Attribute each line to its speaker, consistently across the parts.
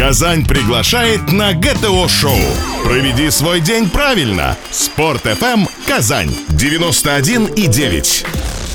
Speaker 1: Казань приглашает на ГТО-шоу. Проведи свой день правильно. Спорт FM Казань 91 и 9.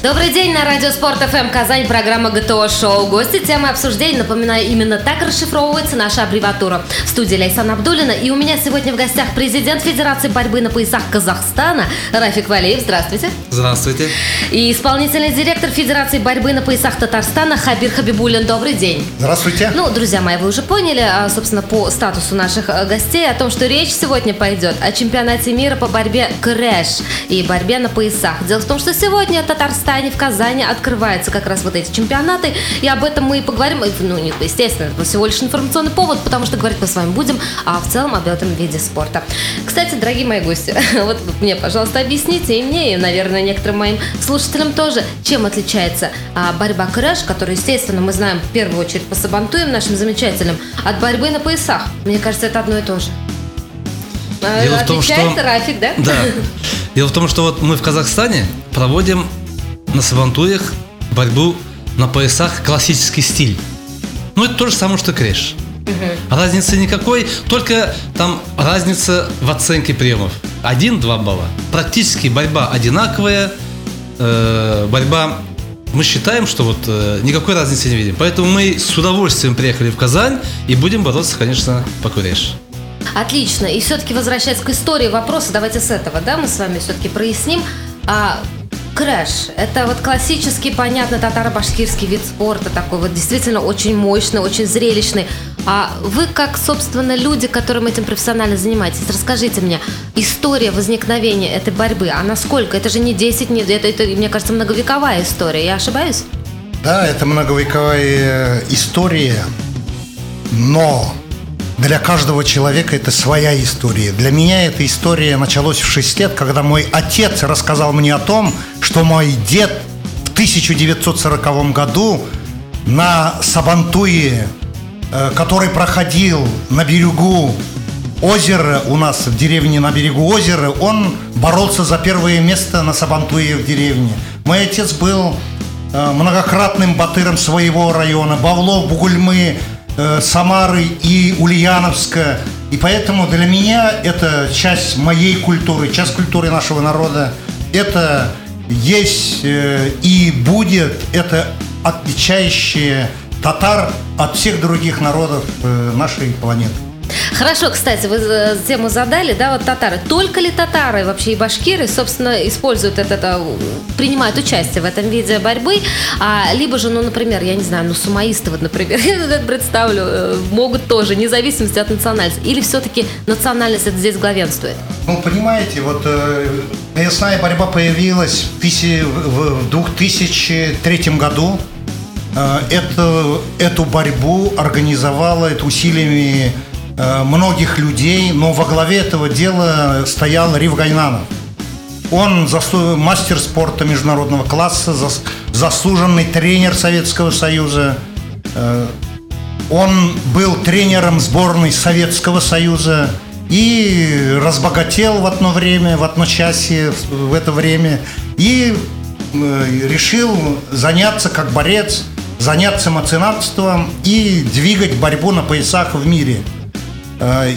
Speaker 2: Добрый день на радио Спорт ФМ Казань, программа ГТО Шоу. Гости темы обсуждений, напоминаю, именно так расшифровывается наша аббревиатура. В студии Лейсан Абдулина, и у меня сегодня в гостях президент Федерации борьбы на поясах Казахстана Рафик Валеев. Здравствуйте.
Speaker 3: Здравствуйте.
Speaker 2: И исполнительный директор Федерации борьбы на поясах Татарстана Хабир Хабибулин. Добрый день.
Speaker 4: Здравствуйте.
Speaker 2: Ну, друзья мои, вы уже поняли, а, собственно, по статусу наших э, гостей о том, что речь сегодня пойдет о чемпионате мира по борьбе крэш и борьбе на поясах. Дело в том, что сегодня Татарстан Татарстане, в Казани открываются как раз вот эти чемпионаты, и об этом мы и поговорим. Ну, естественно, это всего лишь информационный повод, потому что говорить мы с вами будем, а в целом об этом виде спорта. Кстати, дорогие мои гости, вот мне, пожалуйста, объясните и мне, и, наверное, некоторым моим слушателям тоже, чем отличается а, борьба крэш, которую, естественно, мы знаем в первую очередь по сабантуем нашим замечательным, от борьбы на поясах. Мне кажется, это одно и то же.
Speaker 3: Дело в том, что...
Speaker 2: Рафик, да?
Speaker 3: Да. Дело в том, что вот мы в Казахстане проводим на сабантуях борьбу на поясах классический стиль. Ну, это то же самое, что крэш. Угу. Разницы никакой, только там разница в оценке приемов. Один-два балла. Практически борьба одинаковая. Э, борьба мы считаем, что вот э, никакой разницы не видим. Поэтому мы с удовольствием приехали в Казань и будем бороться, конечно, по куреш.
Speaker 2: Отлично. И все-таки возвращаясь к истории вопроса, давайте с этого, да, мы с вами все-таки проясним. А Крэш – это вот классический, понятно, татаро-башкирский вид спорта, такой вот действительно очень мощный, очень зрелищный. А вы, как, собственно, люди, которым этим профессионально занимаетесь, расскажите мне, история возникновения этой борьбы, а насколько? Это же не 10, не, это, это, мне кажется, многовековая история, я ошибаюсь?
Speaker 4: Да, это многовековая история, но для каждого человека это своя история. Для меня эта история началась в 6 лет, когда мой отец рассказал мне о том, что мой дед в 1940 году на Сабантуе, э, который проходил на берегу озера, у нас в деревне на берегу озера, он боролся за первое место на Сабантуе в деревне. Мой отец был э, многократным батыром своего района, Бавлов, Бугульмы, Э, Самары и Ульяновска. И поэтому для меня это часть моей культуры, часть культуры нашего народа. Это есть э, и будет, это отличающее татар от всех других народов э, нашей планеты.
Speaker 2: Хорошо, кстати, вы э, тему задали, да, вот татары. Только ли татары вообще и башкиры, собственно, используют это, это принимают участие в этом виде борьбы, а, либо же, ну, например, я не знаю, ну, сумаисты, вот, например, я это представлю, э, могут тоже, вне зависимости от национальности, или все-таки национальность это здесь главенствует?
Speaker 4: Ну, понимаете, вот э, поясная борьба появилась в 2003 году, э, Эту, эту борьбу организовала это усилиями многих людей, но во главе этого дела стоял Рив Гайнанов. Он заслу... мастер спорта международного класса, зас... заслуженный тренер Советского Союза. Э, он был тренером сборной Советского Союза и разбогател в одно время, в одночасье, в это время. И э, решил заняться как борец, заняться меценатством и двигать борьбу на поясах в мире – Э,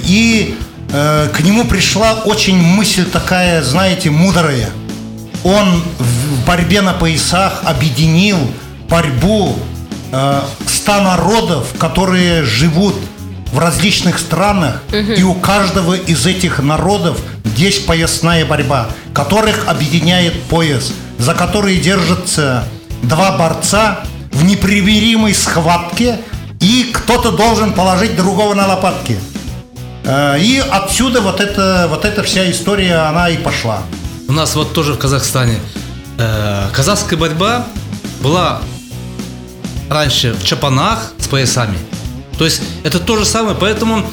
Speaker 4: и э, к нему пришла очень мысль такая, знаете, мудрая. Он в борьбе на поясах объединил борьбу э, ста народов, которые живут в различных странах, угу. и у каждого из этих народов есть поясная борьба, которых объединяет пояс, за который держатся два борца в непримиримой схватке, и кто-то должен положить другого на лопатки. Э, и отсюда вот эта, вот эта вся история, она и пошла.
Speaker 3: У нас вот тоже в Казахстане э, казахская борьба была раньше в чапанах с поясами. То есть это то же самое, поэтому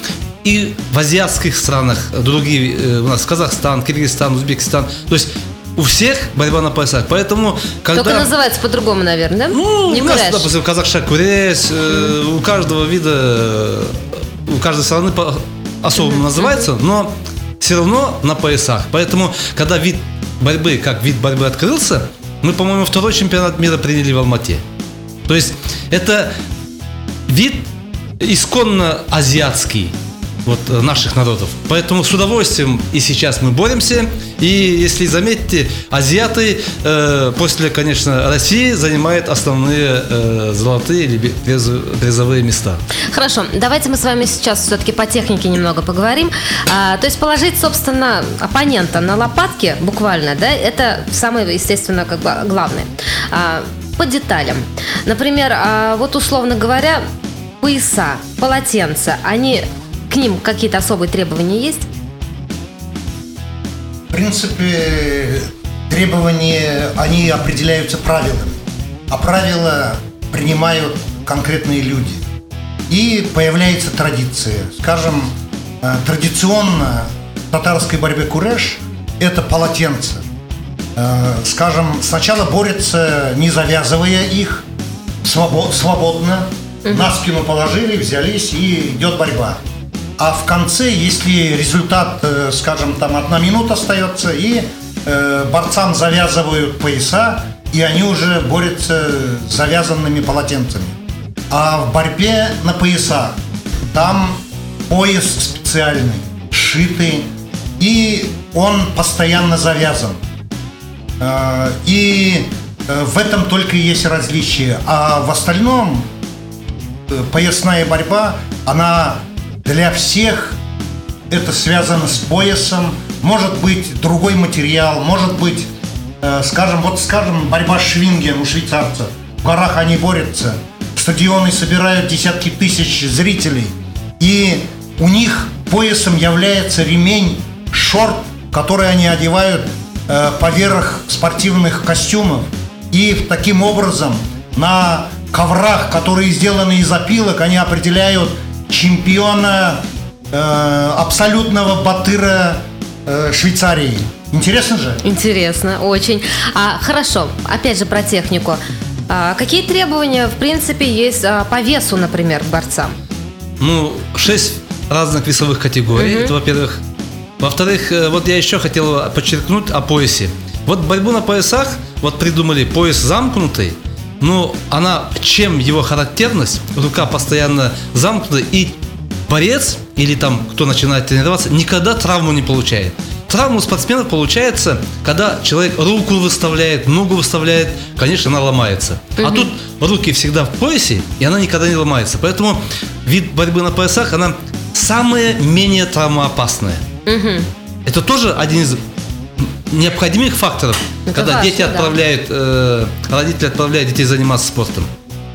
Speaker 3: и в азиатских странах, другие, э, у нас Казахстан, Киргизстан, Узбекистан, то есть у всех борьба на поясах. Поэтому, когда...
Speaker 2: Только называется по-другому, наверное, да?
Speaker 3: Ну, Не у нас, допустим, казахша курес, э, у каждого вида, э, у каждой страны особо называется, но все равно на поясах. Поэтому, когда вид борьбы, как вид борьбы открылся, мы, по-моему, второй чемпионат мира приняли в Алмате. То есть это вид исконно азиатский вот э, наших народов. Поэтому с удовольствием и сейчас мы боремся. И если заметите, азиаты э, после, конечно, России занимают основные э, золотые или призовые места.
Speaker 2: Хорошо, давайте мы с вами сейчас все-таки по технике немного поговорим. А, то есть положить, собственно, оппонента на лопатки, буквально, да, это самое, естественно, как бы главное. А, по деталям. Например, а, вот условно говоря, пояса, полотенца, они к ним какие-то особые требования есть?
Speaker 4: В принципе, требования, они определяются правилами. А правила принимают конкретные люди. И появляется традиция. Скажем, э, традиционно в татарской борьбе куреш – это полотенце. Э, скажем, сначала борется, не завязывая их, свободно, на спину положили, взялись и идет борьба. А в конце, если результат, э, скажем, там одна минута остается, и э, борцам завязывают пояса, и они уже борются завязанными полотенцами. А в борьбе на поясах там пояс специальный, сшитый, и он постоянно завязан. Э, и в этом только и есть различие. А в остальном поясная борьба, она для всех это связано с поясом, может быть другой материал, может быть, э, скажем, вот скажем, борьба с швингем у швейцарцев. В горах они борются, стадионы собирают десятки тысяч зрителей, и у них поясом является ремень, шорт, который они одевают э, поверх спортивных костюмов. И таким образом на коврах, которые сделаны из опилок, они определяют чемпиона э, абсолютного батыра э, Швейцарии. Интересно же?
Speaker 2: Интересно, очень. А, хорошо, опять же про технику. А, какие требования, в принципе, есть а, по весу, например, борцам?
Speaker 3: Ну, шесть разных весовых категорий, угу. это во-первых. Во-вторых, э, вот я еще хотел подчеркнуть о поясе. Вот борьбу на поясах, вот придумали пояс замкнутый, но она, чем его характерность, рука постоянно замкнута, и борец или там кто начинает тренироваться, никогда травму не получает. Травму спортсмена получается, когда человек руку выставляет, ногу выставляет, конечно, она ломается. Угу. А тут руки всегда в поясе, и она никогда не ломается. Поэтому вид борьбы на поясах, она самая менее травмоопасная. Угу. Это тоже один из необходимых факторов, Это когда важно, дети отправляют, да. э, родители отправляют детей заниматься спортом.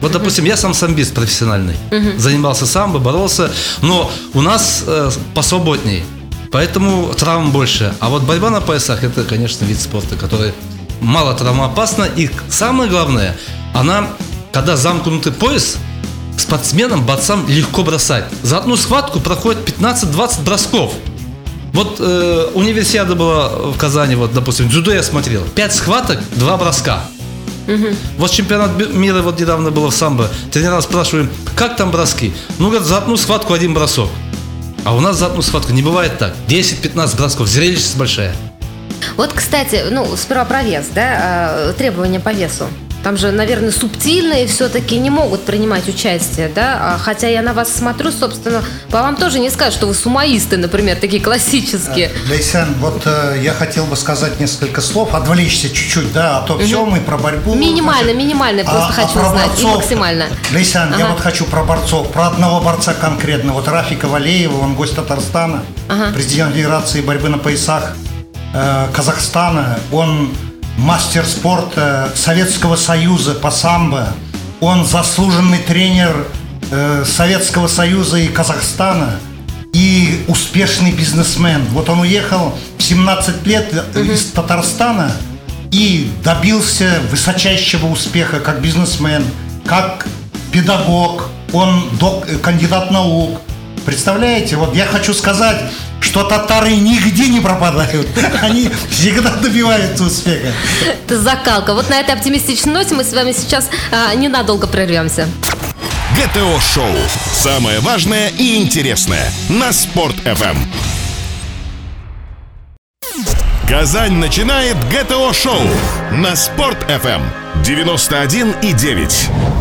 Speaker 3: Вот, допустим, я сам самбист профессиональный, uh занимался самбо, боролся, но у нас э, посвободнее, поэтому травм больше. А вот борьба на поясах это, конечно, вид спорта, который мало травмоопасна и самое главное, она, когда замкнутый пояс, спортсменам, борцам легко бросать. За одну схватку проходит 15-20 бросков. Вот э, универсиада была в Казани, вот, допустим, дзюдо я смотрел. Пять схваток, два броска. Угу. Вот чемпионат мира вот недавно было в самбо. Тренера спрашиваем, как там броски? Ну, говорят, за одну схватку один бросок. А у нас за одну схватку не бывает так. 10-15 бросков, зрелищность большая.
Speaker 2: Вот, кстати, ну, сперва про вес, да, а, требования по весу. Там же, наверное, субтильные все-таки не могут принимать участие, да? А, хотя я на вас смотрю, собственно, по вам тоже не скажут, что вы сумаисты, например, такие классические.
Speaker 4: Лейсян, вот э, я хотел бы сказать несколько слов, отвлечься чуть-чуть, да, а то угу. все мы про борьбу.
Speaker 2: Минимально, минимально, просто а, хочу а узнать, борцов, и максимально.
Speaker 4: Лейсян, ага. я вот хочу про борцов, про одного борца конкретно, вот Рафика Валеева, он гость Татарстана, ага. президент Федерации борьбы на поясах э, Казахстана, он мастер спорта Советского Союза по самбо. Он заслуженный тренер э, Советского Союза и Казахстана и успешный бизнесмен. Вот он уехал в 17 лет из Татарстана и добился высочайшего успеха как бизнесмен, как педагог, он док, кандидат наук. Представляете, вот я хочу сказать, что татары нигде не пропадают. Они всегда добиваются успеха.
Speaker 2: Это закалка. Вот на этой оптимистичной ноте мы с вами сейчас а, ненадолго прервемся.
Speaker 1: ГТО-шоу. Самое важное и интересное на Спорт-ФМ. Казань начинает ГТО-шоу на Спорт-ФМ 91,9.
Speaker 2: И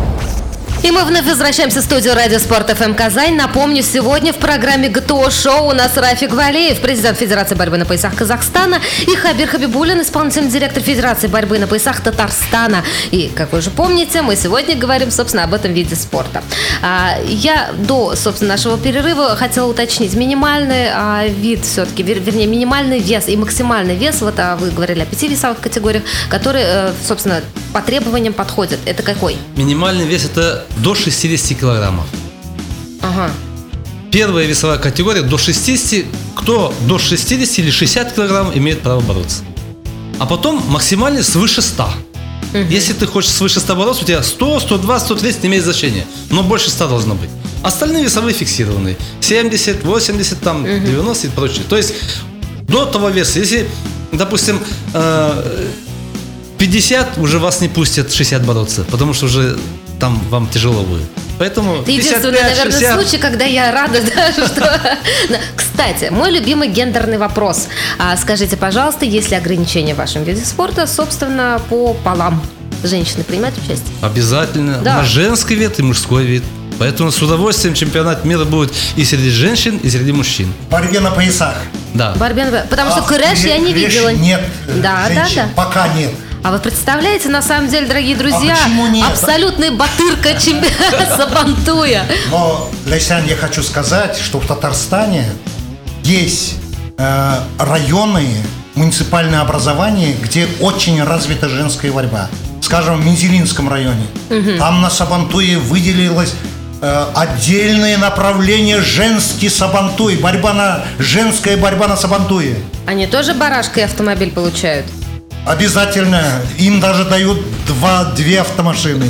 Speaker 2: мы вновь возвращаемся в студию Радио Спорт ФМ Казань. Напомню, сегодня в программе ГТО Шоу у нас Рафик Валеев, президент Федерации борьбы на поясах Казахстана, и Хабир Хабибулин, исполнительный директор Федерации борьбы на поясах Татарстана. И, как вы уже помните, мы сегодня говорим, собственно, об этом виде спорта. А, я до, собственно, нашего перерыва хотела уточнить минимальный а, вид все-таки, вер, вернее, минимальный вес и максимальный вес, вот а вы говорили о пяти весовых категориях, которые, э, собственно, по требованиям подходят. Это какой?
Speaker 3: Минимальный вес это до 60 килограммов.
Speaker 2: Ага.
Speaker 3: Первая весовая категория до 60. Кто до 60 или 60 килограмм имеет право бороться. А потом максимальный свыше 100. Если ты хочешь свыше 100 бороться, у тебя 100, 102, 130 не имеет значения. Но больше 100 должно быть. Остальные весовые фиксированные. 70, 80, там, 90 и прочее. То есть до того веса, если, допустим, э, 50 уже вас не пустят 60 бороться, потому что уже там вам тяжело будет. Поэтому
Speaker 2: Это единственный,
Speaker 3: 55,
Speaker 2: наверное,
Speaker 3: 60.
Speaker 2: случай, когда я рада, да, что... Да. Кстати, мой любимый гендерный вопрос. А, скажите, пожалуйста, есть ли ограничения в вашем виде спорта, собственно, по полам? Женщины принимают участие?
Speaker 3: Обязательно.
Speaker 2: Да.
Speaker 3: На женский вид и мужской вид. Поэтому с удовольствием чемпионат мира будет и среди женщин, и среди мужчин.
Speaker 4: Борьбе на поясах.
Speaker 3: Да.
Speaker 2: Борьбе на- Потому что
Speaker 4: А,
Speaker 2: крэш я не видела.
Speaker 4: Нет, э,
Speaker 2: Да, да,
Speaker 4: женщин.
Speaker 2: да.
Speaker 4: Пока нет.
Speaker 2: А вы представляете, на самом деле, дорогие друзья,
Speaker 4: А
Speaker 2: абсолютный батырка Сабантуя.
Speaker 4: Но, Лейсан, я хочу сказать, что в Татарстане есть э, районы, муниципальные образования, где очень развита женская борьба. Скажем, в Мензелинском районе. Там на Сабантуе выделилось э, отдельное направление женский Сабантуй. Борьба на женская борьба на Сабантуе.
Speaker 2: Они тоже барашка и автомобиль получают?
Speaker 4: Обязательно. Им даже дают два, две автомашины.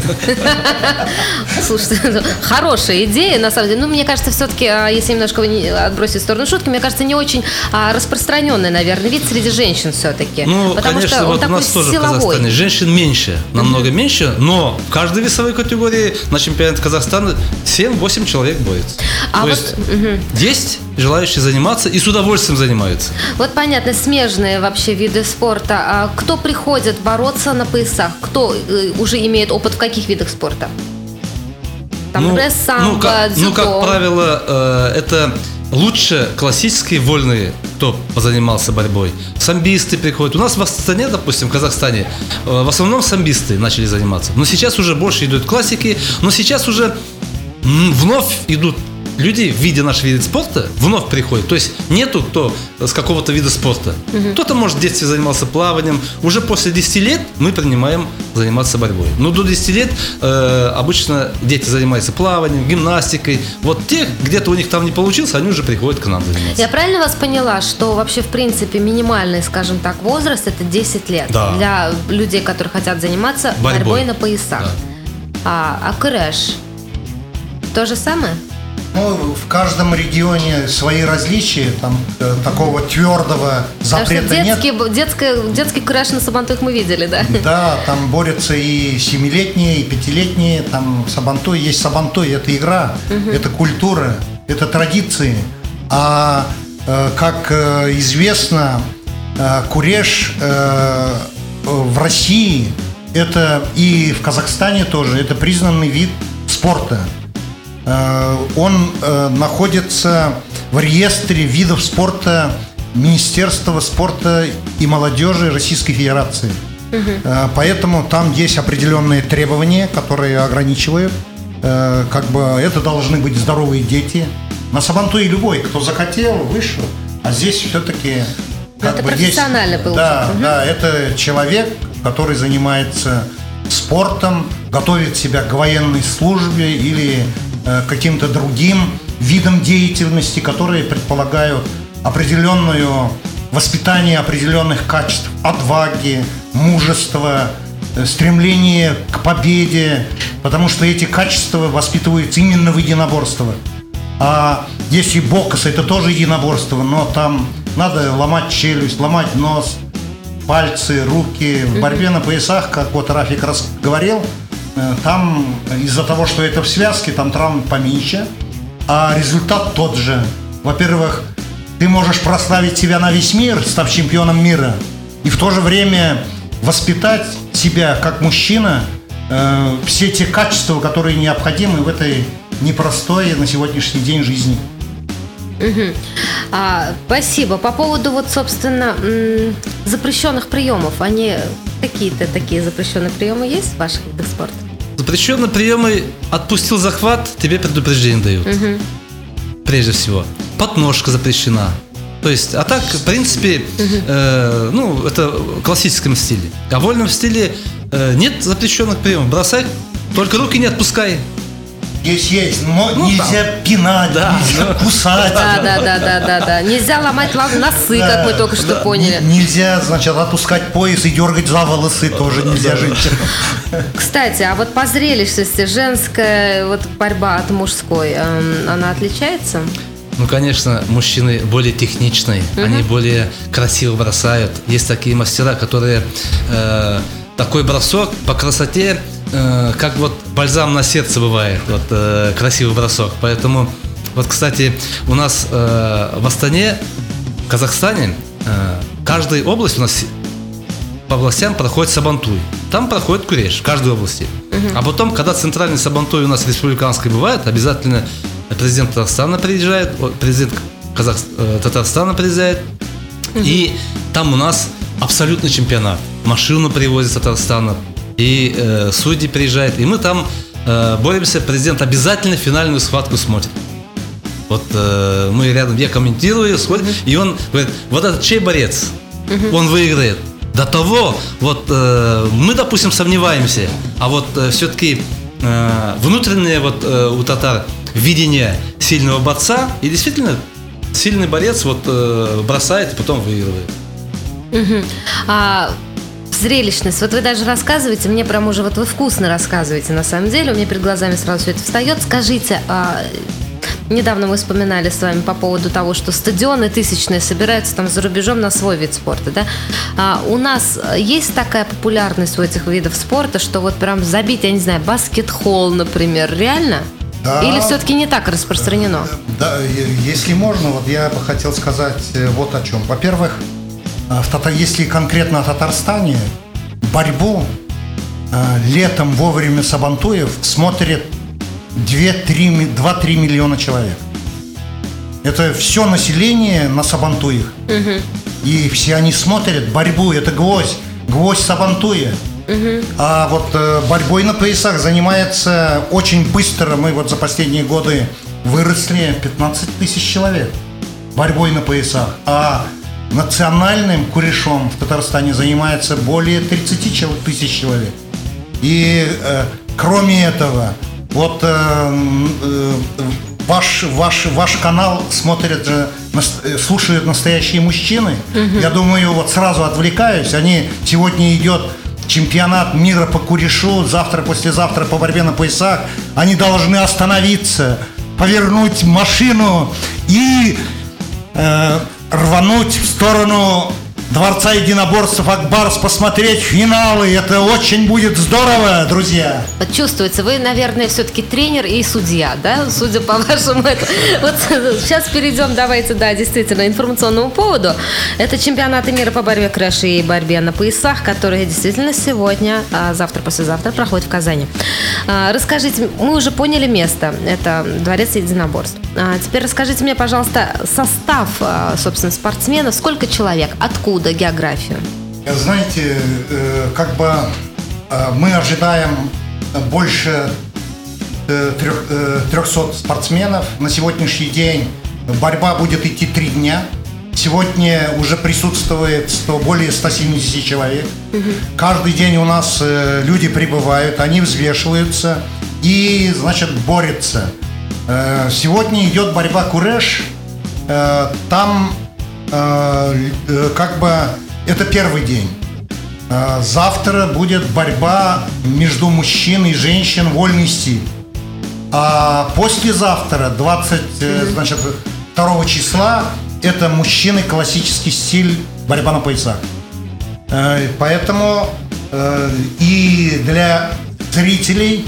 Speaker 2: Слушайте, хорошая идея, на самом деле. Ну, мне кажется, все-таки, если немножко не- отбросить в сторону шутки, мне кажется, не очень а, распространенный, наверное, вид среди женщин все-таки.
Speaker 3: Ну,
Speaker 2: Потому
Speaker 3: конечно,
Speaker 2: что
Speaker 3: вот у нас тоже в. Казахстане женщин меньше, намного меньше, но в каждой весовой категории на чемпионате Казахстана 7-8 человек борется.
Speaker 2: А
Speaker 3: То
Speaker 2: вот,
Speaker 3: есть есть желающие заниматься и с удовольствием занимаются.
Speaker 2: Вот понятно, смежные вообще виды спорта. А кто приходит бороться на поясах? Кто э, уже имеет опыт в каких видах спорта? Там пресс, самбо,
Speaker 3: ну, как,
Speaker 2: дзюдо.
Speaker 3: ну, как правило, э, это лучше классические вольные, кто позанимался борьбой. Самбисты приходят. У нас в Астане, допустим, в Казахстане, э, в основном самбисты начали заниматься. Но сейчас уже больше идут классики, но сейчас уже вновь идут люди в виде нашего вида спорта вновь приходят. То есть нету кто с какого-то вида спорта. Кто-то, может, в детстве занимался плаванием. Уже после 10 лет мы принимаем заниматься борьбой. Но до 10 лет э, обычно дети занимаются плаванием, гимнастикой. Вот те, где-то у них там не получилось, они уже приходят к нам заниматься.
Speaker 2: Я правильно вас поняла, что вообще, в принципе, минимальный, скажем так, возраст это 10 лет
Speaker 3: Да.
Speaker 2: для людей, которые хотят заниматься борьбой,
Speaker 3: Борьбой.
Speaker 2: на поясах.
Speaker 3: Да.
Speaker 2: А, а крэш? То же самое?
Speaker 4: Ну, в каждом регионе свои различия, там э, такого твердого
Speaker 2: Потому что
Speaker 4: запрета нет.
Speaker 2: детский, детский, детский крэш на Сабантуях мы видели, да?
Speaker 4: Да, там борются и семилетние, и пятилетние, там сабантуй, есть сабантуй, это игра, это культура, это традиции. А э, как э, известно, э, куреш э, в России это и в Казахстане тоже, это признанный вид спорта. Э, Он э, находится в реестре видов спорта Министерства спорта и молодежи Российской Федерации. Э, Поэтому там есть определенные требования, которые ограничивают. Как бы это должны быть здоровые дети. На Сабантуе любой, кто захотел, вышел. А здесь все-таки
Speaker 2: Ну, это профессионально
Speaker 4: Да,
Speaker 2: получается. Мгм.
Speaker 4: да, это человек, который занимается спортом, готовит себя к военной службе или каким-то другим видам деятельности, которые предполагают определенную воспитание определенных качеств, отваги, мужества, э, стремление к победе, потому что эти качества воспитываются именно в единоборствах. А если бокс, это тоже единоборство, но там надо ломать челюсть, ломать нос, пальцы, руки. В борьбе на поясах, как вот Рафик говорил, э, там из-за того, что это в связке, там травм поменьше, а результат тот же. Во-первых, ты можешь прославить себя на весь мир, став чемпионом мира, и в то же время воспитать себя как мужчина э, все те качества, которые необходимы в этой непростой на сегодняшний день жизни.
Speaker 2: А, спасибо. По поводу вот, собственно, запрещенных приемов, они какие-то такие запрещенные приемы есть в ваших видах спорта?
Speaker 3: Запрещенные приемы отпустил захват, тебе предупреждение дают. Угу. Прежде всего. Подножка запрещена. То есть, а так, в принципе, э, ну, это в классическом стиле. А в вольном стиле э, нет запрещенных приемов. Бросай, только руки не отпускай.
Speaker 4: Есть, есть, но ну, нельзя там. пинать, да, нельзя кусать.
Speaker 2: Да, да, да, да, да, да. Нельзя ломать носы, да, как мы только что да, поняли.
Speaker 4: Нельзя, значит, отпускать пояс и дергать за волосы тоже нельзя женщин.
Speaker 2: Кстати, а вот по зрелищности женская вот борьба от мужской, эм, она отличается?
Speaker 3: Ну, конечно, мужчины более техничные, угу. они более красиво бросают. Есть такие мастера, которые э, такой бросок по красоте э, как вот бальзам на сердце бывает, вот э, красивый бросок. Поэтому, вот, кстати, у нас э, в Астане, в Казахстане, э, каждая область у нас по областям проходит Сабантуй. Там проходит Куреш в каждой области. Угу. А потом, когда центральный Сабантуй у нас республиканский бывает, обязательно президент Татарстана приезжает, президент Казах... Э, Татарстана приезжает. Угу. И там у нас абсолютный чемпионат. Машину привозят с Татарстана, и э, судьи приезжают, и мы там э, боремся, президент обязательно финальную схватку смотрит. Вот э, мы рядом, я комментирую, смотрю, и он говорит, вот этот чей борец, он выиграет. До того, вот э, мы, допустим, сомневаемся, а вот э, все-таки э, внутреннее вот э, у татар видение сильного борца, и действительно сильный борец вот э, бросает и потом выигрывает.
Speaker 2: Угу. А зрелищность. Вот вы даже рассказываете, мне прям уже вот вы вкусно рассказываете на самом деле, у меня перед глазами сразу все это встает. Скажите, а Недавно мы вспоминали с вами по поводу того, что стадионы тысячные собираются там за рубежом на свой вид спорта, да? А у нас есть такая популярность у этих видов спорта, что вот прям забить, я не знаю, баскет-холл, например, реально? Да, Или все-таки не так распространено?
Speaker 4: Да, если можно, вот я бы хотел сказать э, вот о чем. Во-первых, в Татар... если конкретно о Татарстане, борьбу э, летом во время Сабантуев смотрит 2-3 миллиона человек. Это все население на Сабантуях. Угу. И все они смотрят борьбу, это гвоздь, гвоздь Сабантуя. Угу. А вот э, борьбой на поясах занимается очень быстро. Мы вот за последние годы выросли 15 тысяч человек борьбой на поясах. А национальным курешом в Татарстане занимается более 30 тысяч человек. И э, кроме этого, вот э, э, ваш, ваш, ваш канал смотрят же, э, слушают настоящие мужчины. Угу. Я думаю, вот сразу отвлекаюсь. Они сегодня идет чемпионат мира по курешу, завтра, послезавтра по борьбе на поясах. Они должны остановиться, повернуть машину и э, рвануть в сторону Дворца единоборств Акбарс посмотреть финалы. Это очень будет здорово, друзья.
Speaker 2: Чувствуется, вы, наверное, все-таки тренер и судья, да? Судя по вашему... Это... Вот сейчас перейдем, давайте, да, действительно, информационному поводу. Это чемпионаты мира по борьбе крэш и борьбе на поясах, которые действительно сегодня, а завтра, послезавтра проходят в Казани. А, расскажите, мы уже поняли место. Это Дворец единоборств. А, теперь расскажите мне, пожалуйста, состав, а, собственно, спортсменов. Сколько человек? Откуда? Географию?
Speaker 4: Знаете, э, как бы э, мы ожидаем больше 300 э, спортсменов. На сегодняшний день борьба будет идти три дня. Сегодня уже присутствует 100, более 170 человек. Угу. Каждый день у нас люди прибывают, они взвешиваются и, значит, борются. Сегодня идет борьба Куреш. Там как бы это первый день. Завтра будет борьба между мужчин и женщин вольный стиль. А послезавтра, 20, значит, 2 числа, это мужчины классический стиль борьба на поясах. Поэтому и для зрителей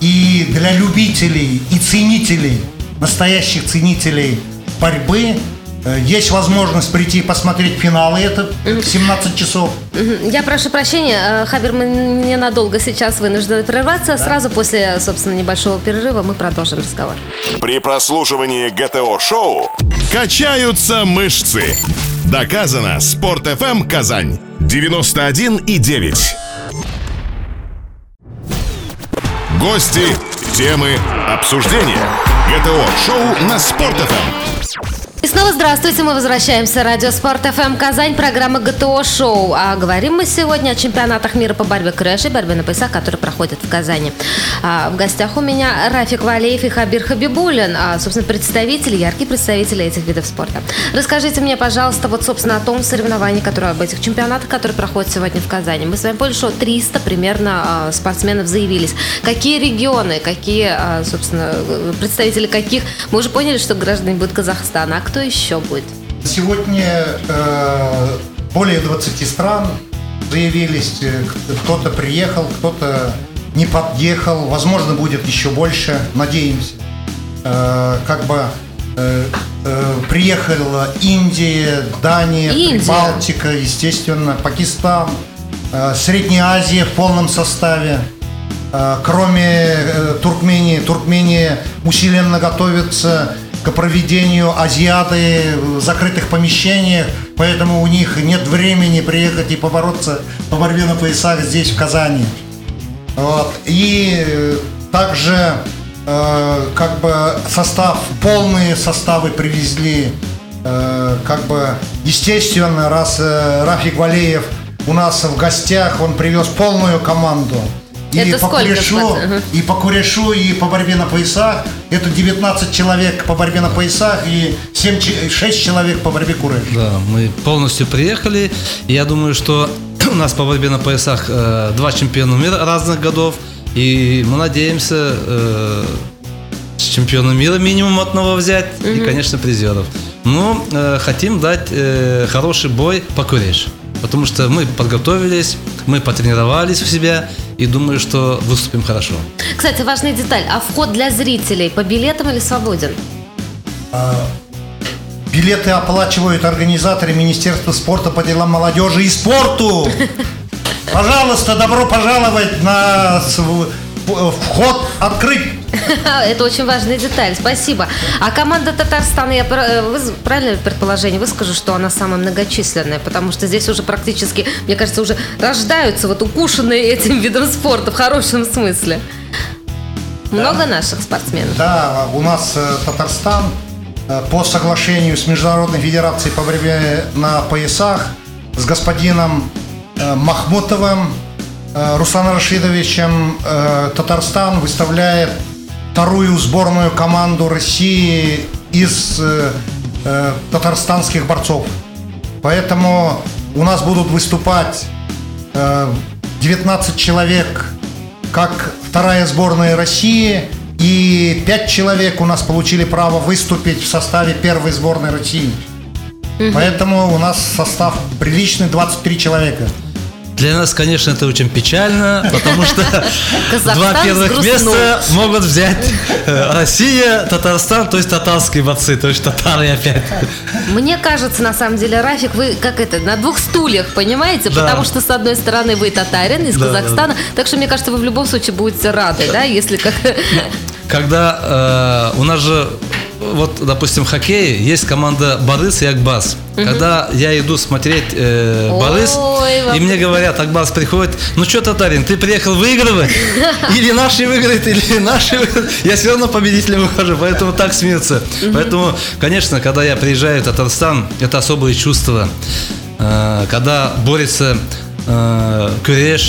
Speaker 4: и для любителей и ценителей, настоящих ценителей борьбы, Э, Есть возможность прийти и посмотреть финалы, это в 17 часов.
Speaker 2: Я прошу прощения, э, Хабер, мы ненадолго сейчас вынуждены прерваться. Сразу после, собственно, небольшого перерыва мы продолжим разговор.
Speaker 1: При прослушивании ГТО-шоу качаются мышцы. Доказано. Спорт FM Казань 91 и 9. Гости, темы, обсуждения. ГТО-шоу на Спорт FM.
Speaker 2: И снова здравствуйте, мы возвращаемся. Радио Спорт ФМ Казань, программа ГТО Шоу. А говорим мы сегодня о чемпионатах мира по борьбе корэш и борьбе на поясах, которые проходят в Казани. А, в гостях у меня Рафик Валеев и Хабир Хабибулин, а, собственно, представители, яркие представители этих видов спорта. Расскажите мне, пожалуйста, вот, собственно, о том соревновании, которое об этих чемпионатах, которые проходят сегодня в Казани. Мы с вами поняли, что 300 примерно а, спортсменов заявились. Какие регионы, какие, а, собственно, представители каких? Мы уже поняли, что граждане будут Казахстана. А кто еще будет?
Speaker 4: Сегодня э, более 20 стран заявились. Э, Кто-то приехал, кто-то не подъехал. Возможно, будет еще больше. Надеемся. Э, как бы э, э, приехала Индия, Дания,
Speaker 2: Индия.
Speaker 4: Балтика, естественно, Пакистан, э, Средняя Азия в полном составе. Э, Кроме э, Туркмении, Туркмения усиленно готовится к проведению азиаты в закрытых помещениях, поэтому у них нет времени приехать и побороться по борьбе на поясах здесь, в Казани. Вот. И э, также э, как бы состав, полные составы привезли. Э, как бы естественно, раз э, Рафик Валеев у нас в гостях, он привез полную команду. И
Speaker 2: Это
Speaker 4: по
Speaker 2: сколько,
Speaker 4: курешу, и по курешу, и по борьбе на поясах. Это 19 человек по борьбе на поясах и 7, 6 человек по борьбе куреш.
Speaker 3: Да, мы полностью приехали. Я думаю, что у нас по борьбе на поясах э, два чемпиона мира разных годов. И мы надеемся э, с чемпиона мира минимум одного взять. И, конечно, призеров. Но э, хотим дать э, хороший бой по куреш. Потому что мы подготовились, мы потренировались у себя. И думаю, что выступим хорошо.
Speaker 2: Кстати, важная деталь. А вход для зрителей по билетам или свободен?
Speaker 4: Билеты оплачивают организаторы Министерства спорта по делам молодежи и спорту. Пожалуйста, добро пожаловать на вход открыт.
Speaker 2: Это очень важная деталь, спасибо. А команда Татарстана, я э, выз- правильно предположение выскажу, что она самая многочисленная, потому что здесь уже практически, мне кажется, уже рождаются вот укушенные этим видом спорта в хорошем смысле. Много наших спортсменов.
Speaker 4: Да, у нас э, Татарстан э, по соглашению с Международной Федерацией по борьбе на поясах с господином Махмутовым Русланом Рашидовичем Татарстан выставляет вторую сборную команду России из э, э, татарстанских борцов. Поэтому у нас будут выступать э, 19 человек как вторая сборная России и 5 человек у нас получили право выступить в составе первой сборной России. Поэтому у нас состав приличный 23 человека.
Speaker 3: Для нас, конечно, это очень печально, потому что два первых места могут взять э, Россия, Татарстан, то есть татарские борцы, то есть татары опять.
Speaker 2: Мне кажется, на самом деле, Рафик, вы как это, на двух стульях, понимаете?
Speaker 3: Да.
Speaker 2: Потому что, с одной стороны, вы татарин из
Speaker 3: Да,
Speaker 2: Казахстана, так что, мне кажется, вы в любом случае будете рады, да, если как...
Speaker 3: Когда э, у нас же, вот, допустим, в хоккее есть команда Борис и Акбас. Когда я иду смотреть э, Борис,
Speaker 2: Ой,
Speaker 3: и мне говорят, Акбас приходит, ну что, татарин, ты приехал выигрывать? Или наши выиграют, или наши выиграют. Я все равно победителем выхожу, поэтому так смеются. Поэтому, конечно, когда я приезжаю в Татарстан, это особые чувства. Э, Когда борется э,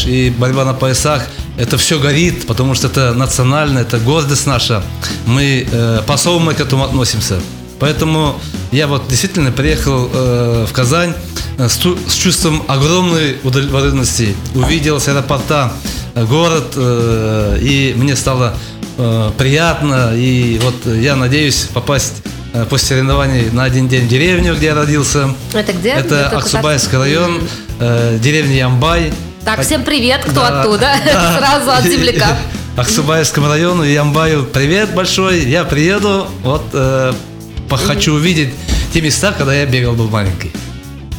Speaker 3: и борьба на поясах, это все горит, потому что это национально, это гордость наша. Мы э, по-особому к этому относимся. Поэтому я вот действительно приехал э, в Казань э, с, с чувством огромной удовлетворенности. Увидел с аэропорта э, город, э, и мне стало э, приятно. И вот я надеюсь попасть после соревнований на один день в деревню, где я родился.
Speaker 2: Это где?
Speaker 3: Это
Speaker 2: Где-то
Speaker 3: Аксубайский район, э, деревня Ямбай.
Speaker 2: Так, всем привет, кто
Speaker 3: Да,
Speaker 2: оттуда,
Speaker 3: да.
Speaker 2: сразу от земляка.
Speaker 3: Аксубайскому району, Ямбаю, привет большой, я приеду, вот э, хочу увидеть те места, когда я бегал был маленький.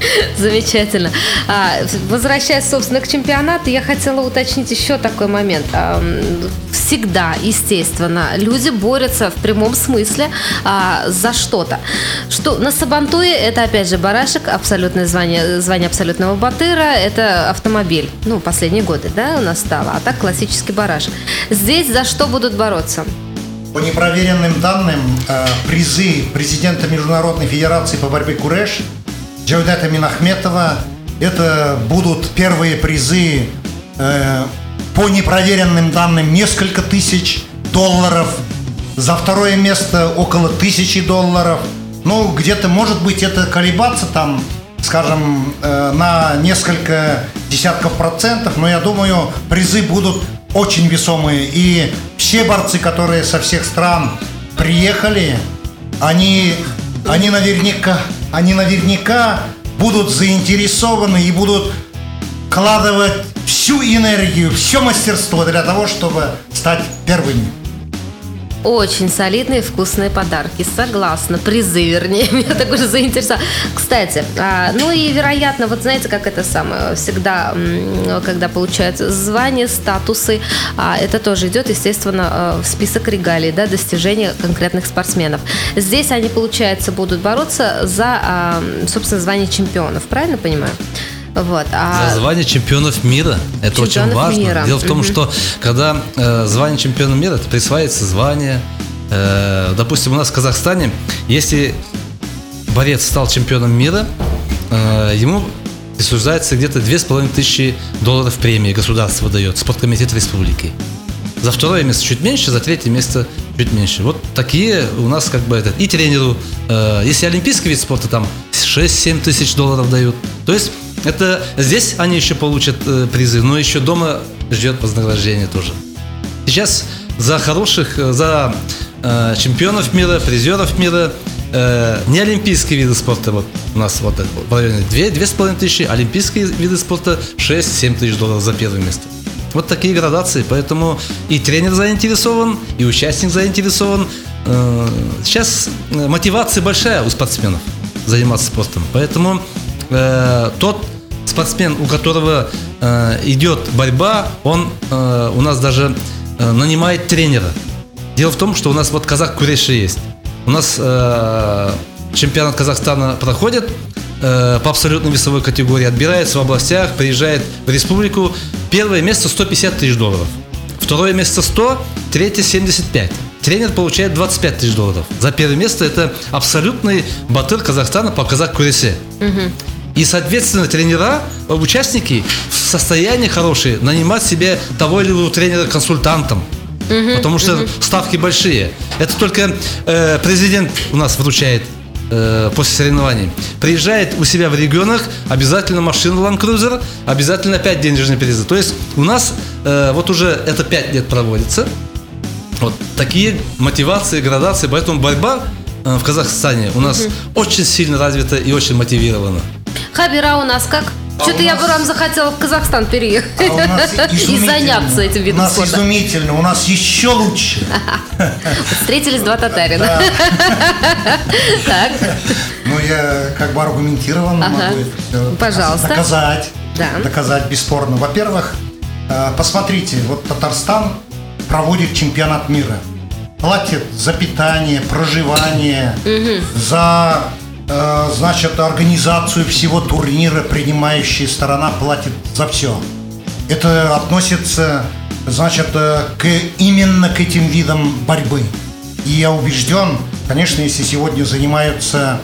Speaker 2: Замечательно. А, возвращаясь, собственно, к чемпионату, я хотела уточнить еще такой момент. Всегда, естественно, люди борются в прямом смысле а, за что-то. Что на Сабантуе это, опять же, барашек, абсолютное звание, звание абсолютного батыра, это автомобиль. Ну, последние годы, да, у нас стало. А так классический барашек. Здесь за что будут бороться?
Speaker 4: По непроверенным данным, э, призы президента Международной Федерации по борьбе Куреш Джавдета Минахметова. Это будут первые призы э, по непроверенным данным несколько тысяч долларов. За второе место около тысячи долларов. Ну, где-то, может быть, это колебаться там, скажем, э, на несколько десятков процентов, но я думаю, призы будут очень весомые. И все борцы, которые со всех стран приехали, они, они наверняка они наверняка будут заинтересованы и будут вкладывать всю энергию, все мастерство для того, чтобы стать первыми.
Speaker 2: Очень солидные вкусные подарки, согласна. Призы, вернее, меня так уже заинтересовало. Кстати, а, ну и вероятно, вот знаете, как это самое, всегда, когда получаются звания, статусы, а, это тоже идет, естественно, а, в список регалий, да, достижения конкретных спортсменов. Здесь они, получается, будут бороться за, собственно, звание чемпионов, правильно понимаю?
Speaker 3: Вот, а... За звание чемпионов мира. Это чемпионов очень важно. Мира. Дело в том, угу. что когда э, звание чемпиона мира, это присваивается звание. Э, допустим, у нас в Казахстане, если борец стал чемпионом мира, э, ему присуждается где-то две с половиной тысячи долларов премии государство дает, спорткомитет республики. За второе место чуть меньше, за третье место чуть меньше. Вот такие у нас как бы этот. И тренеру, э, если олимпийский вид спорта, там 6-7 тысяч долларов дают. То есть это здесь они еще получат э, призы, но еще дома ждет вознаграждение тоже. Сейчас за хороших, э, за э, чемпионов мира, призеров мира, э, не олимпийские виды спорта, вот у нас вот в районе 2-2,5 тысячи, олимпийские виды спорта 6-7 тысяч долларов за первое место. Вот такие градации, поэтому и тренер заинтересован, и участник заинтересован. Э, сейчас э, мотивация большая у спортсменов заниматься спортом, поэтому э, тот спортсмен, у которого э, идет борьба, он э, у нас даже э, нанимает тренера. Дело в том, что у нас вот казах Куреши есть. У нас э, чемпионат Казахстана проходит э, по абсолютно весовой категории, отбирается в областях, приезжает в республику. Первое место 150 тысяч долларов. Второе место 100, третье 75. Тренер получает 25 тысяч долларов. За первое место это абсолютный батыр Казахстана по казах Куресе. Угу. И, соответственно, тренера, участники в состоянии хорошие нанимать себе того или иного тренера консультантом. Угу, потому что угу. ставки большие. Это только э, президент у нас вручает э, после соревнований. Приезжает у себя в регионах, обязательно машина Land Cruiser, обязательно 5 денежных призы. То есть у нас э, вот уже это 5 лет проводится. Вот такие мотивации, градации. Поэтому борьба э, в Казахстане у нас угу. очень сильно развита и очень мотивирована.
Speaker 2: Хабира у нас как? А Что-то я бы вам захотела в Казахстан переехать а и заняться этим видом
Speaker 4: У нас спорта. изумительно, у нас еще лучше.
Speaker 2: Встретились два татарина.
Speaker 4: Так. Ну, я как бы аргументированно могу
Speaker 2: Пожалуйста.
Speaker 4: доказать. Доказать бесспорно. Во-первых, э, посмотрите, вот Татарстан проводит чемпионат мира. Платит за питание, проживание, за значит, организацию всего турнира принимающая сторона платит за все. Это относится, значит, э, к, именно к этим видам борьбы. И я убежден, конечно, если сегодня занимаются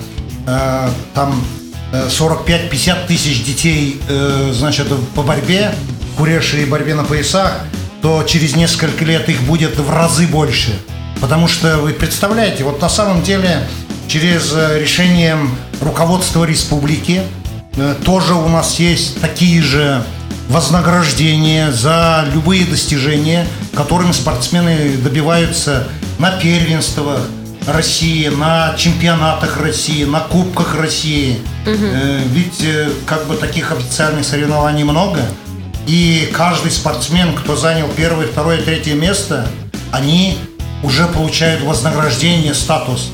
Speaker 4: э, там 45-50 э, тысяч детей, э, значит, по борьбе, куреши борьбе на поясах, то через несколько лет их будет в разы больше. Потому что вы представляете, вот на самом деле через э, решение руководства республики. Э, тоже у нас есть такие же вознаграждения за любые достижения, которыми спортсмены добиваются на первенствах России, на чемпионатах России, на кубках России. Угу. Ведь как бы таких официальных соревнований много. И каждый спортсмен, кто занял первое, второе, третье место, они уже получают вознаграждение, статус.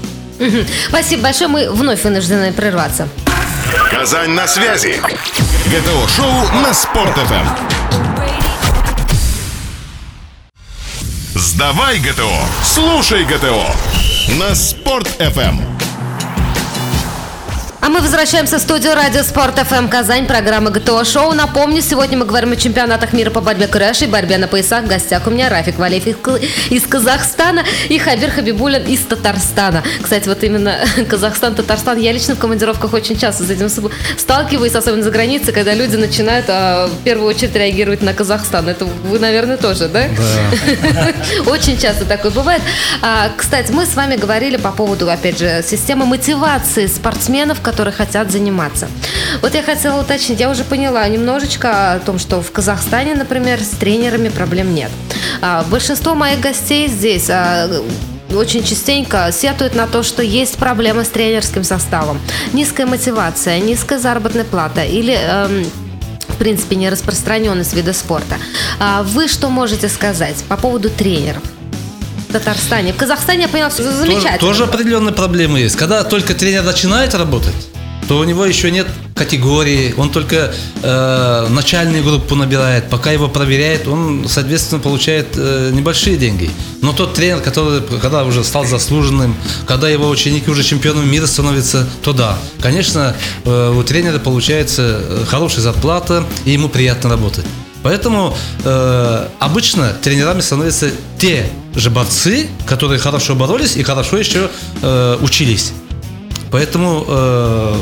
Speaker 2: Спасибо большое, мы вновь вынуждены прерваться.
Speaker 1: Казань на связи. ГТО-шоу на Спорт.ФМ. Сдавай ГТО, слушай ГТО на Спорт.ФМ.
Speaker 2: А мы возвращаемся в студию Радио Спорт ФМ Казань, программа ГТО Шоу. Напомню, сегодня мы говорим о чемпионатах мира по борьбе корэш и борьбе на поясах. В гостях у меня Рафик Валеев из Казахстана и Хабир Хабибулин из Татарстана. Кстати, вот именно Казахстан, Татарстан. Я лично в командировках очень часто с этим сталкиваюсь, особенно за границей, когда люди начинают а, в первую очередь реагировать на Казахстан. Это вы, наверное, тоже, да?
Speaker 3: Да.
Speaker 2: Очень часто такое бывает. А, кстати, мы с вами говорили по поводу, опять же, системы мотивации спортсменов, которые которые хотят заниматься. Вот я хотела уточнить, я уже поняла немножечко о том, что в Казахстане, например, с тренерами проблем нет. А, большинство моих гостей здесь а, очень частенько сетуют на то, что есть проблемы с тренерским составом. Низкая мотивация, низкая заработная плата или эм, в принципе, не распространенность вида спорта. А вы что можете сказать по поводу тренеров? В Татарстане. В Казахстане, я поняла, все замечательно.
Speaker 3: Тоже, тоже определенные проблемы есть. Когда только тренер начинает работать, то у него еще нет категории, он только э, начальную группу набирает, пока его проверяет, он, соответственно, получает э, небольшие деньги. Но тот тренер, который, когда уже стал заслуженным, когда его ученики уже чемпионом мира становятся, то да, конечно, э, у тренера получается э, хорошая зарплата, и ему приятно работать. Поэтому э, обычно тренерами становятся те же борцы, которые хорошо боролись и хорошо еще э, учились. Поэтому э,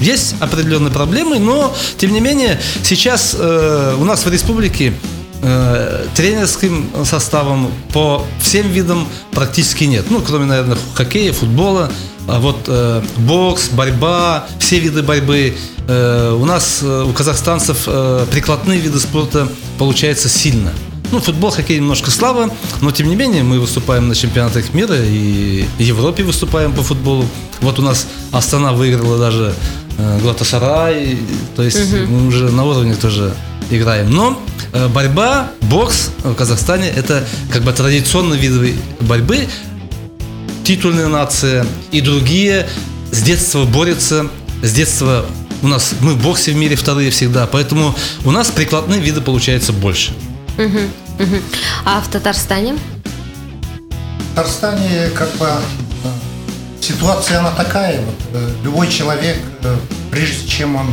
Speaker 3: есть определенные проблемы, но тем не менее сейчас э, у нас в республике э, тренерским составом по всем видам практически нет. Ну, кроме, наверное, хоккея, футбола. А вот э, бокс, борьба, все виды борьбы. Э, у нас, э, у казахстанцев, э, прикладные виды спорта получается сильно. Ну, футбол, хоккей немножко слабо, но тем не менее мы выступаем на чемпионатах мира и в Европе выступаем по футболу. Вот у нас Астана выиграла даже э, Глатасарай, то есть угу. мы уже на уровне тоже играем. Но э, борьба, бокс в Казахстане это как бы традиционные виды борьбы, титульная нация и другие с детства борются, с детства у нас мы в боксе в мире вторые всегда, поэтому у нас прикладные виды получается больше.
Speaker 2: Угу, угу. А в Татарстане?
Speaker 4: В Татарстане как бы э, ситуация она такая. Вот, э, любой человек, э, прежде чем он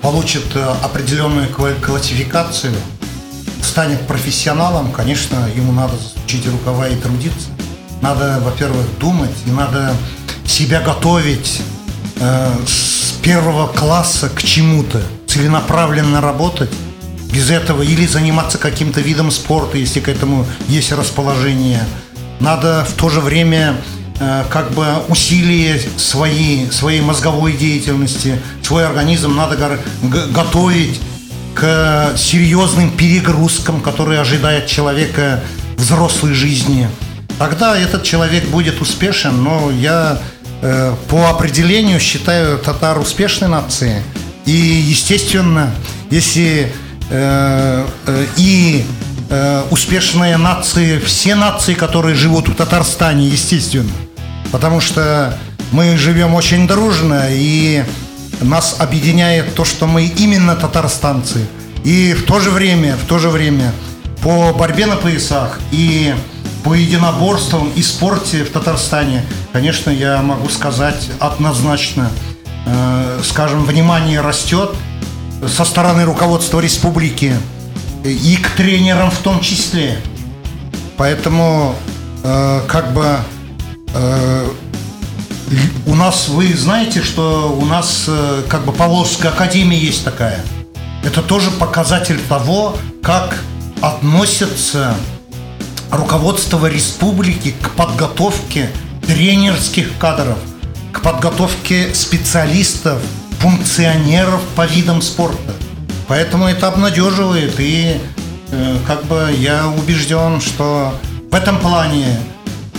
Speaker 4: получит определенную классификацию, станет профессионалом, конечно, ему надо учить рукава и трудиться. Надо, во-первых, думать, и надо себя готовить э, с первого класса к чему-то, целенаправленно работать. Без этого или заниматься каким-то видом спорта, если к этому есть расположение. Надо в то же время э, как бы усилие свои, своей мозговой деятельности, свой организм надо готовить к серьезным перегрузкам, которые ожидают человека взрослой жизни – тогда этот человек будет успешен. Но я э, по определению считаю татар успешной нацией. И, естественно, если э, э, и э, успешные нации, все нации, которые живут в Татарстане, естественно. Потому что мы живем очень дружно, и нас объединяет то, что мы именно татарстанцы. И в то же время, в то же время по борьбе на поясах и по единоборствам и спорте в Татарстане, конечно, я могу сказать однозначно, э, скажем, внимание растет со стороны руководства республики и к тренерам в том числе. Поэтому, э, как бы, э, у нас, вы знаете, что у нас, как бы, Поволжская академия есть такая. Это тоже показатель того, как относятся руководство республики к подготовке тренерских кадров, к подготовке специалистов, функционеров по видам спорта. Поэтому это обнадеживает, и э, как бы я убежден, что в этом плане,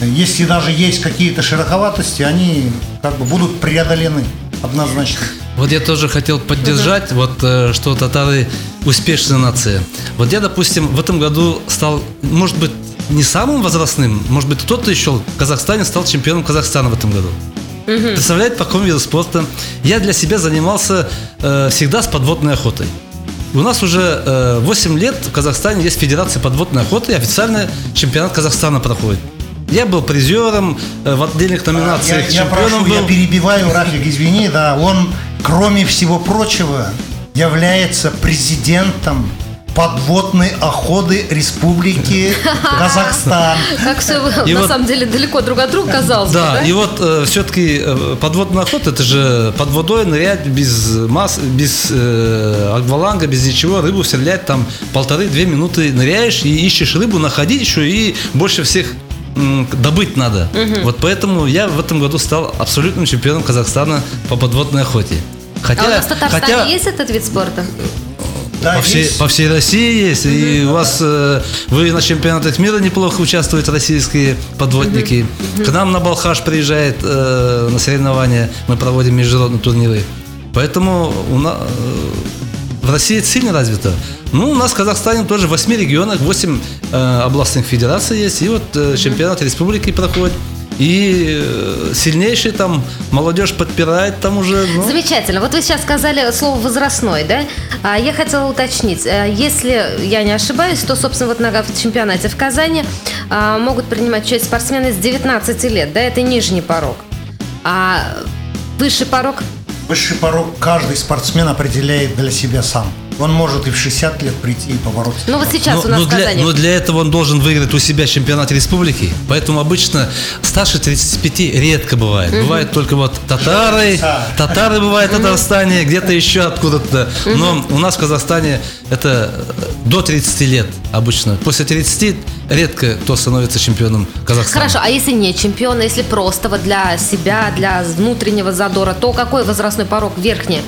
Speaker 4: если даже есть какие-то широковатости, они как бы будут преодолены однозначно.
Speaker 3: Вот я тоже хотел поддержать, вот э, что татары успешная нация. Вот я, допустим, в этом году стал, может быть, не самым возрастным, может быть, кто-то еще в Казахстане стал чемпионом Казахстана в этом году. Представляет, по какому виду спорта. Я для себя занимался э, всегда с подводной охотой. У нас уже э, 8 лет в Казахстане есть Федерация подводной охоты, и официальный чемпионат Казахстана проходит. Я был призером э, в отдельных номинациях.
Speaker 4: Я, я прошу,
Speaker 3: был.
Speaker 4: я перебиваю, Рафик, извини, да, он, кроме всего прочего, является президентом подводной охоты Республики Казахстан.
Speaker 2: Как все
Speaker 3: И
Speaker 2: на
Speaker 3: вот-
Speaker 2: самом деле далеко друг от друга казалось бы,
Speaker 3: Да,
Speaker 2: да?
Speaker 3: и вот все-таки подводная охота, это же под водой нырять без масс, без э, акваланга, без ничего, рыбу стрелять там полторы-две минуты ныряешь и ищешь рыбу, находить еще и больше всех добыть надо. Вот поэтому я в этом году стал абсолютным чемпионом Казахстана по подводной охоте. Хотя,
Speaker 2: А у нас в Татарстане
Speaker 3: хотя
Speaker 2: есть этот вид спорта?
Speaker 4: Да,
Speaker 3: по, всей,
Speaker 4: есть.
Speaker 3: по всей России есть. И у вас э, вы на чемпионатах мира неплохо участвуете, российские подводники. К нам на Балхаш приезжает э, на соревнования. Мы проводим международные турниры. Поэтому у нас, в России это сильно развито. Ну, у нас в Казахстане тоже в 8 регионах, 8 э, областных федераций есть. И вот э, чемпионат республики проходит. И э, сильнейший там молодежь подпирает там уже. ну,
Speaker 2: Замечательно. Вот вы сейчас сказали слово возрастной, да? А я хотела уточнить. э, Если я не ошибаюсь, то, собственно, вот на чемпионате в Казани а, могут принимать участие спортсмены с 19 лет, да? Это нижний порог. А высший порог
Speaker 4: Высший порог каждый спортсмен определяет для себя сам. Он может и в 60 лет прийти и побороться.
Speaker 2: Ну вот сейчас
Speaker 3: Но-
Speaker 2: у нас
Speaker 3: но для,
Speaker 2: Казани.
Speaker 3: но для этого он должен выиграть у себя чемпионат республики. Поэтому обычно старше 35 редко бывает. Бывает только вот татары, татары бывают в Татарстане, где-то еще откуда-то. Но у нас в Казахстане это до 30 лет обычно. После 30 редко кто становится чемпионом Казахстана.
Speaker 2: Хорошо, а если не чемпион, если просто вот для себя, для внутреннего задора, то какой возрастной порог верхний?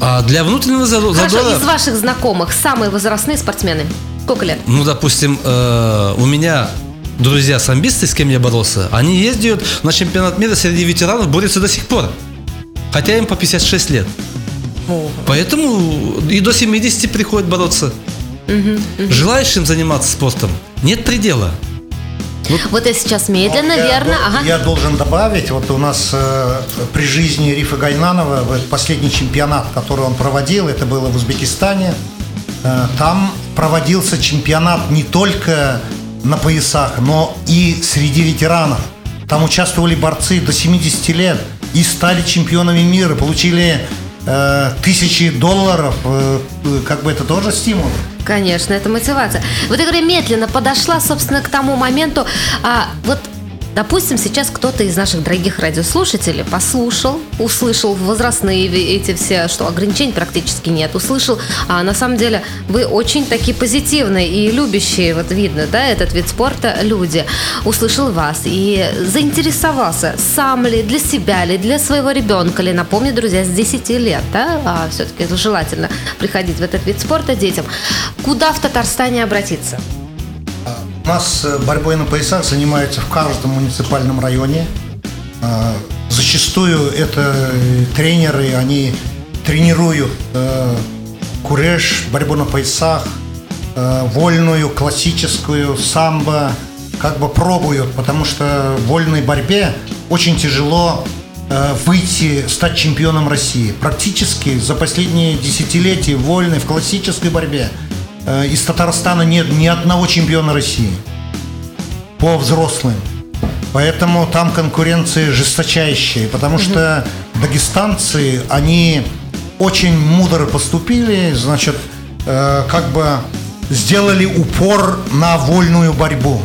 Speaker 3: А для внутреннего задо-
Speaker 2: Хорошо, из ваших знакомых самые возрастные спортсмены? Сколько лет?
Speaker 3: Ну, допустим, э, у меня друзья самбисты, с кем я боролся, они ездят на чемпионат мира среди ветеранов, борются до сих пор. Хотя им по 56 лет. Поэтому и до 70 приходят бороться. Желающим заниматься спортом нет предела.
Speaker 2: Вот я сейчас медленно,
Speaker 4: Я
Speaker 2: верно.
Speaker 4: дол-
Speaker 2: Ага.
Speaker 4: Я должен добавить, вот у нас э, при жизни Рифа Гайнанова, вот последний чемпионат, который он проводил, это было в Узбекистане, э, там проводился чемпионат не только на поясах, но и среди ветеранов. Там участвовали борцы до 70 лет и стали чемпионами мира, получили э, тысячи долларов, э, как бы это тоже стимул.
Speaker 2: Конечно, это мотивация. Вот я говорю, медленно подошла, собственно, к тому моменту. А, вот, допустим, сейчас кто-то из наших дорогих радиослушателей послушал, услышал возрастные эти все, что ограничений практически нет, услышал. А на самом деле вы очень такие позитивные и любящие, вот видно, да, этот вид спорта люди. Услышал вас и заинтересовался, сам ли, для себя ли, для своего ребенка ли. Напомню, друзья, с 10 лет, да, а все-таки желательно приходить в этот вид спорта детям. Куда в Татарстане обратиться?
Speaker 4: У нас э, борьбой на поясах занимаются в каждом муниципальном районе. А, Зачастую это э, тренеры, они тренируют э, куреш, борьбу на поясах, вольную, классическую, самбо, как бы пробуют, потому что в вольной борьбе очень тяжело выйти, стать чемпионом России. Практически за последние десятилетия вольной, в классической борьбе из Татарстана нет ни одного чемпиона России по взрослым. Поэтому там конкуренция жесточайшая, потому что дагестанцы, они очень мудро поступили, значит, э, как бы сделали упор на вольную борьбу.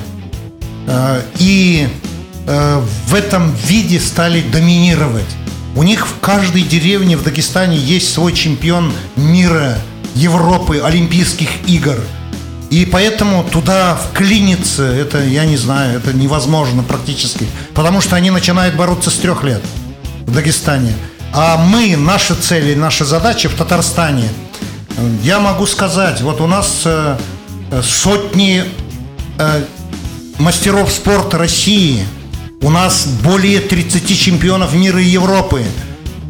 Speaker 4: Э, и э, в этом виде стали доминировать. У них в каждой деревне в Дагестане есть свой чемпион мира, Европы, Олимпийских игр. И поэтому туда вклиниться, это, я не знаю, это невозможно практически. Потому что они начинают бороться с трех лет в Дагестане. А мы, наша цель и наша задача в Татарстане, я могу сказать, вот у нас э, сотни э, мастеров спорта России. У нас более 30 чемпионов мира и Европы.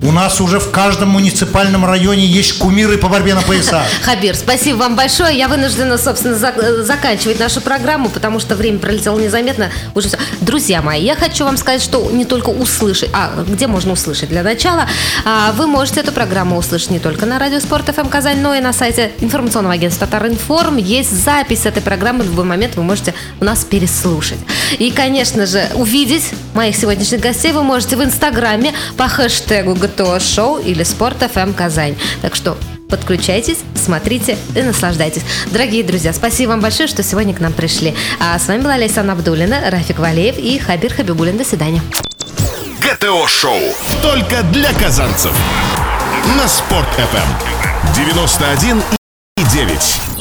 Speaker 4: У нас уже в каждом муниципальном районе есть кумиры по борьбе на поясах.
Speaker 2: Хабир, спасибо вам большое. Я вынуждена, собственно, зак- заканчивать нашу программу, потому что время пролетело незаметно. Уже всё. Друзья мои, я хочу вам сказать, что не только услышать, а где можно услышать для начала, а, вы можете эту программу услышать не только на радио Спорт ФМ Казань, но и на сайте информационного агентства Татаринформ. Есть запись этой программы, в любой момент вы можете у нас переслушать. И, конечно же, увидеть моих сегодняшних гостей вы можете в Инстаграме по хэштегу ГТО Шоу или Спорт ФМ Казань. Так что подключайтесь, смотрите и наслаждайтесь. Дорогие друзья, спасибо вам большое, что сегодня к нам пришли. А с вами была Лейсан Абдулина, Рафик Валеев и Хабир Хабибулин. До свидания.
Speaker 1: ГТО-шоу. Только для казанцев. На Спорт FM. 91 и 9.